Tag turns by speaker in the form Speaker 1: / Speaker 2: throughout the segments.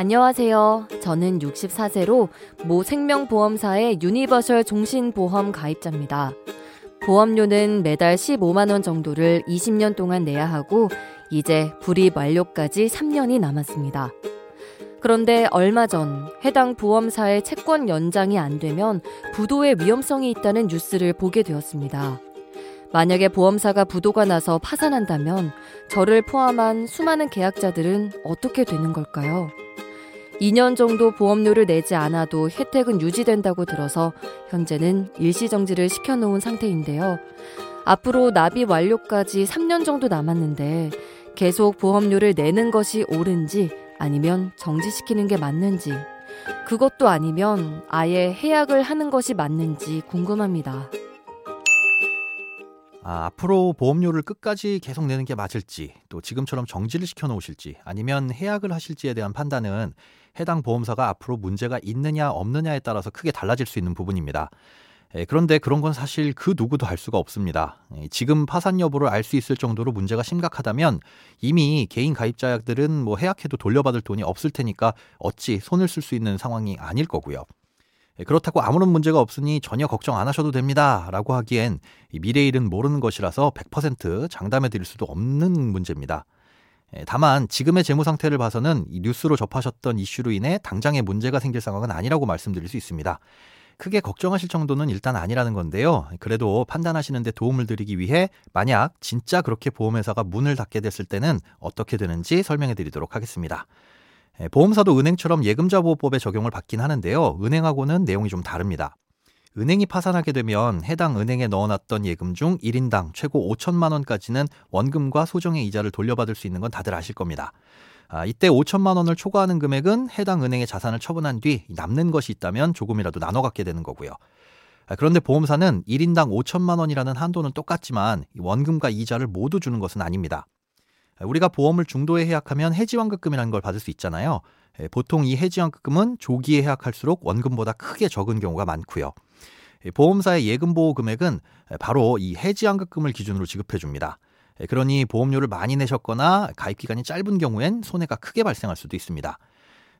Speaker 1: 안녕하세요. 저는 64세로 모 생명보험사의 universal 종신보험 가입자입니다. 보험료는 매달 15만원 정도를 20년 동안 내야 하고, 이제 불입 완료까지 3년이 남았습니다. 그런데 얼마 전 해당 보험사의 채권 연장이 안 되면 부도의 위험성이 있다는 뉴스를 보게 되었습니다. 만약에 보험사가 부도가 나서 파산한다면 저를 포함한 수많은 계약자들은 어떻게 되는 걸까요? 2년 정도 보험료를 내지 않아도 혜택은 유지된다고 들어서 현재는 일시정지를 시켜놓은 상태인데요. 앞으로 납입 완료까지 3년 정도 남았는데 계속 보험료를 내는 것이 옳은지 아니면 정지시키는 게 맞는지 그것도 아니면 아예 해약을 하는 것이 맞는지 궁금합니다.
Speaker 2: 아, 앞으로 보험료를 끝까지 계속 내는 게 맞을지, 또 지금처럼 정지를 시켜 놓으실지, 아니면 해약을 하실지에 대한 판단은 해당 보험사가 앞으로 문제가 있느냐 없느냐에 따라서 크게 달라질 수 있는 부분입니다. 예, 그런데 그런 건 사실 그 누구도 알 수가 없습니다. 예, 지금 파산 여부를 알 수 있을 정도로 문제가 심각하다면 이미 개인 가입자들은 뭐 해약해도 돌려받을 돈이 없을 테니까 어찌 손을 쓸 수 있는 상황이 아닐 거고요. 예, 그렇다고 아무런 문제가 없으니 전혀 걱정 안 하셔도 됩니다. 라고 하기엔 미래 일은 모르는 것이라서 100% 장담해 드릴 수도 없는 문제입니다. 다만 지금의 재무 상태를 봐서는 뉴스로 접하셨던 이슈로 인해 당장의 문제가 생길 상황은 아니라고 말씀드릴 수 있습니다. 크게 걱정하실 정도는 일단 아니라는 건데요. 그래도 판단하시는데 도움을 드리기 위해 만약 진짜 그렇게 보험회사가 문을 닫게 됐을 때는 어떻게 되는지 설명해 드리도록 하겠습니다. 보험사도 은행처럼 예금자 보호법에 적용을 받긴 하는데요. 은행하고는 내용이 좀 다릅니다. 은행이 파산하게 되면 해당 은행에 넣어놨던 예금 중 1인당 최고 5천만 원까지는 원금과 소정의 이자를 돌려받을 수 있는 건 다들 아실 겁니다. 아, 이때 5천만 원을 초과하는 금액은 해당 은행의 자산을 처분한 뒤 남는 것이 있다면 조금이라도 나눠 갖게 되는 거고요. 아, 그런데 보험사는 1인당 5천만 원이라는 한도는 똑같지만 원금과 이자를 모두 주는 것은 아닙니다. 아, 우리가 보험을 중도에 해약하면 해지환급금이라는 걸 받을 수 있잖아요. 예, 보통 이 해지환급금은 조기에 해약할수록 원금보다 크게 적은 경우가 많고요. 보험사의 예금 보호 금액은 바로 이 해지환급금을 기준으로 지급해 줍니다. 예, 그러니 보험료를 많이 내셨거나 가입 기간이 짧은 경우엔 손해가 크게 발생할 수도 있습니다.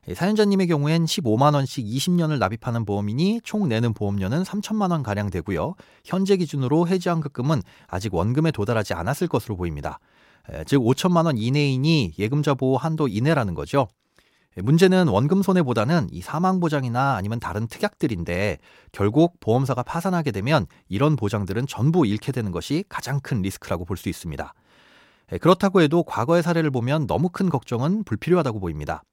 Speaker 2: 예, 사연자님의 경우엔 15만 원씩 20년을 납입하는 보험이니 총 내는 보험료는 3천만 원 가량 되고요. 현재 기준으로 해지환급금은 아직 원금에 도달하지 않았을 것으로 보입니다. 예, 즉 5천만 원 이내이니 예금자 보호 한도 이내라는 거죠. 문제는 원금 손해보다는 이 사망 보장이나 아니면 다른 특약들인데 결국 보험사가 파산하게 되면 이런 보장들은 전부 잃게 되는 것이 가장 큰 리스크라고 볼 수 있습니다. 그렇다고 해도 과거의 사례를 보면 너무 큰 걱정은 불필요하다고 보입니다.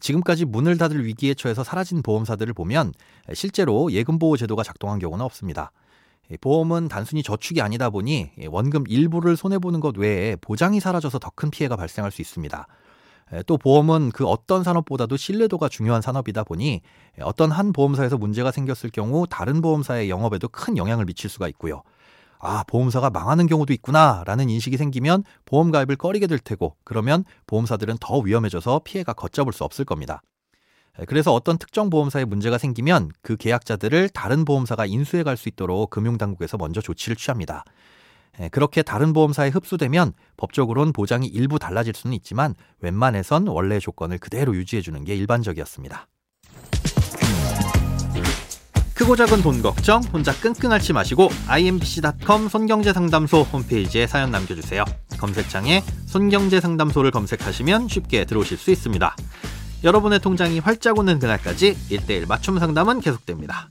Speaker 2: 지금까지 문을 닫을 위기에 처해서 사라진 보험사들을 보면 실제로 예금보호 제도가 작동한 경우는 없습니다. 보험은 단순히 저축이 아니다 보니 원금 일부를 손해보는 것 외에 보장이 사라져서 더 큰 피해가 발생할 수 있습니다. 또 보험은 그 어떤 산업보다도 신뢰도가 중요한 산업이다 보니 어떤 한 보험사에서 문제가 생겼을 경우 다른 보험사의 영업에도 큰 영향을 미칠 수가 있고요. 아, 보험사가 망하는 경우도 있구나 라는 인식이 생기면 보험 가입을 꺼리게 될 테고 그러면 보험사들은 더 위험해져서 피해가 걷잡을 수 없을 겁니다. 그래서 어떤 특정 보험사에 문제가 생기면 그 계약자들을 다른 보험사가 인수해 갈 수 있도록 금융당국에서 먼저 조치를 취합니다. 예, 그렇게 다른 보험사에 흡수되면 법적으로는 보장이 일부 달라질 수는 있지만 웬만해선 원래 조건을 그대로 유지해주는 게 일반적이었습니다. 크고 작은 돈 걱정 혼자 끙끙 앓지 마시고 imbc.com 손경제상담소 홈페이지에 사연 남겨주세요. 검색창에 손경제상담소를 검색하시면 쉽게 들어오실 수 있습니다. 여러분의 통장이 활짝 오는 그날까지 1대1 맞춤 상담은 계속됩니다.